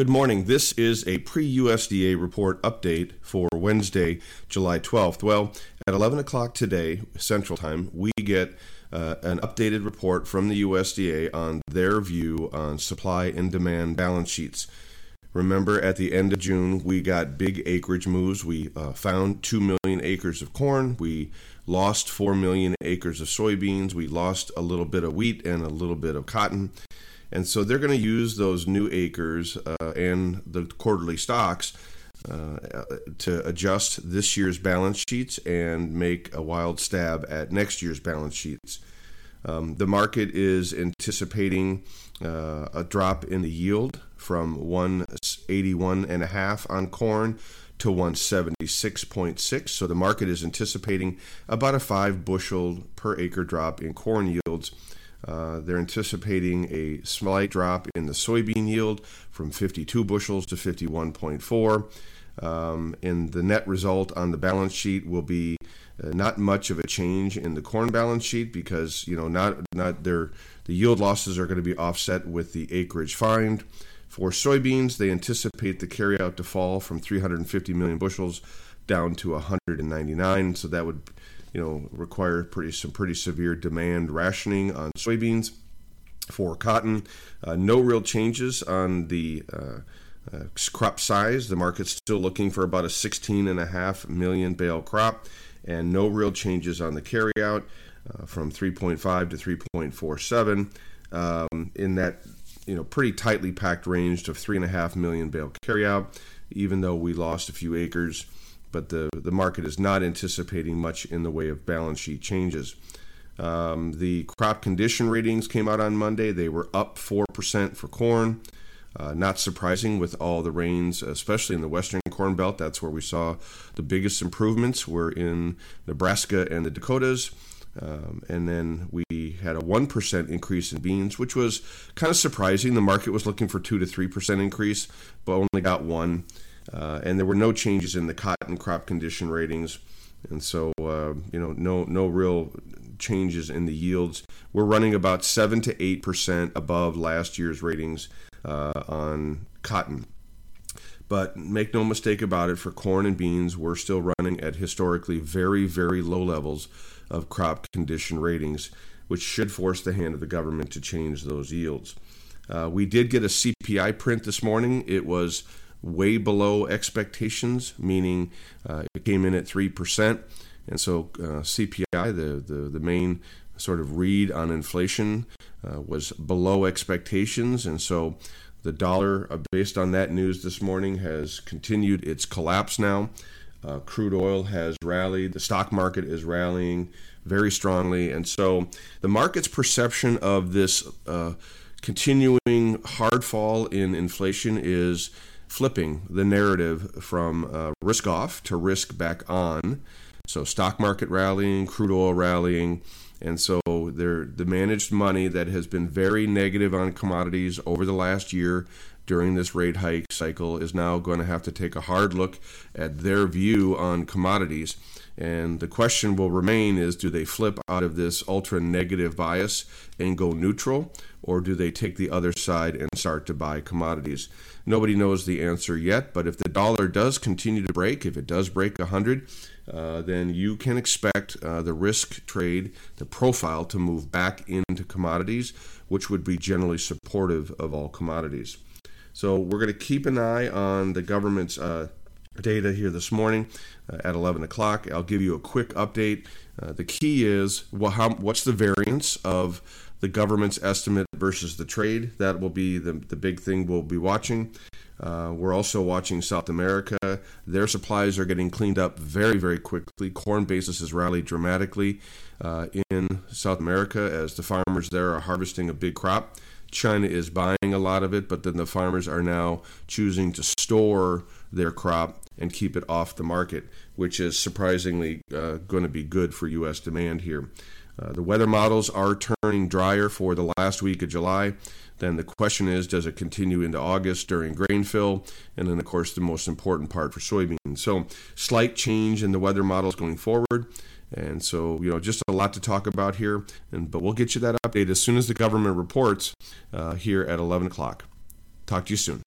Good morning. This is a pre USDA report update for Wednesday, July 12th. Well, at 11 o'clock today, Central Time, we get uh, an updated report from the USDA on their view on supply and demand balance sheets. Remember, at the end of June, we got big acreage moves. We uh, found 2 million acres of corn. We lost 4 million acres of soybeans. We lost a little bit of wheat and a little bit of cotton. And so they're going to use those new acres uh, and the quarterly stocks uh, to adjust this year's balance sheets and make a wild stab at next year's balance sheets. Um, the market is anticipating uh, a drop in the yield from 181.5 on corn to 176.6. So the market is anticipating about a five bushel per acre drop in corn yields uh, they're anticipating a slight drop in the soybean yield from 52 bushels to 51.4. Um, and the net result on the balance sheet will be uh, not much of a change in the corn balance sheet because you know not not their the yield losses are going to be offset with the acreage find. For soybeans, they anticipate the carryout to fall from 350 million bushels down to 199. So that would you know, require pretty some pretty severe demand rationing on soybeans. For cotton, uh, no real changes on the uh, uh, crop size. The market's still looking for about a 16 and a half million bale crop, and no real changes on the carryout uh, from 3.5 to 3.47 um, in that you know pretty tightly packed range of 3.5 million bale carryout. Even though we lost a few acres but the, the market is not anticipating much in the way of balance sheet changes. Um, the crop condition ratings came out on Monday. They were up 4% for corn. Uh, not surprising with all the rains, especially in the western corn belt. That's where we saw the biggest improvements were in Nebraska and the Dakotas. Um, and then we had a 1% increase in beans, which was kind of surprising. The market was looking for 2 to 3% increase, but only got 1 uh, and there were no changes in the cotton crop condition ratings, and so uh, you know no no real changes in the yields. We're running about seven to eight percent above last year's ratings uh, on cotton. But make no mistake about it, for corn and beans, we're still running at historically very, very low levels of crop condition ratings, which should force the hand of the government to change those yields. Uh, we did get a CPI print this morning. It was way below expectations, meaning uh, it came in at 3%. And so uh, CPI, the, the, the main sort of read on inflation, uh, was below expectations. And so the dollar, uh, based on that news this morning, has continued its collapse now. Uh, crude oil has rallied. The stock market is rallying very strongly. And so the market's perception of this uh, continuing hard fall in inflation is flipping the narrative from uh, risk off to risk back on. So stock market rallying, crude oil rallying, and so the managed money that has been very negative on commodities over the last year during this rate hike cycle is now going to have to take a hard look at their view on commodities. And the question will remain is do they flip out of this ultra negative bias and go neutral, or do they take the other side and start to buy commodities? Nobody knows the answer yet, but if the dollar does continue to break, if it does break 100, uh, then you can expect uh, the risk trade, the profile, to move back into commodities, which would be generally supportive of all commodities. So we're going to keep an eye on the government's uh, data here this morning uh, at 11 o'clock. I'll give you a quick update. Uh, the key is well, how, what's the variance of the government's estimate versus the trade? That will be the, the big thing we'll be watching. Uh, we're also watching South America. Their supplies are getting cleaned up very, very quickly. Corn basis has rallied dramatically uh, in South America as the farmers there are harvesting a big crop. China is buying a lot of it, but then the farmers are now choosing to store their crop and keep it off the market, which is surprisingly uh, going to be good for U.S. demand here. Uh, the weather models are turning drier for the last week of July. Then the question is, does it continue into August during grain fill? And then, of course, the most important part for soybeans. So, slight change in the weather models going forward. And so, you know, just a lot to talk about here. And but we'll get you that update as soon as the government reports uh, here at 11 o'clock. Talk to you soon.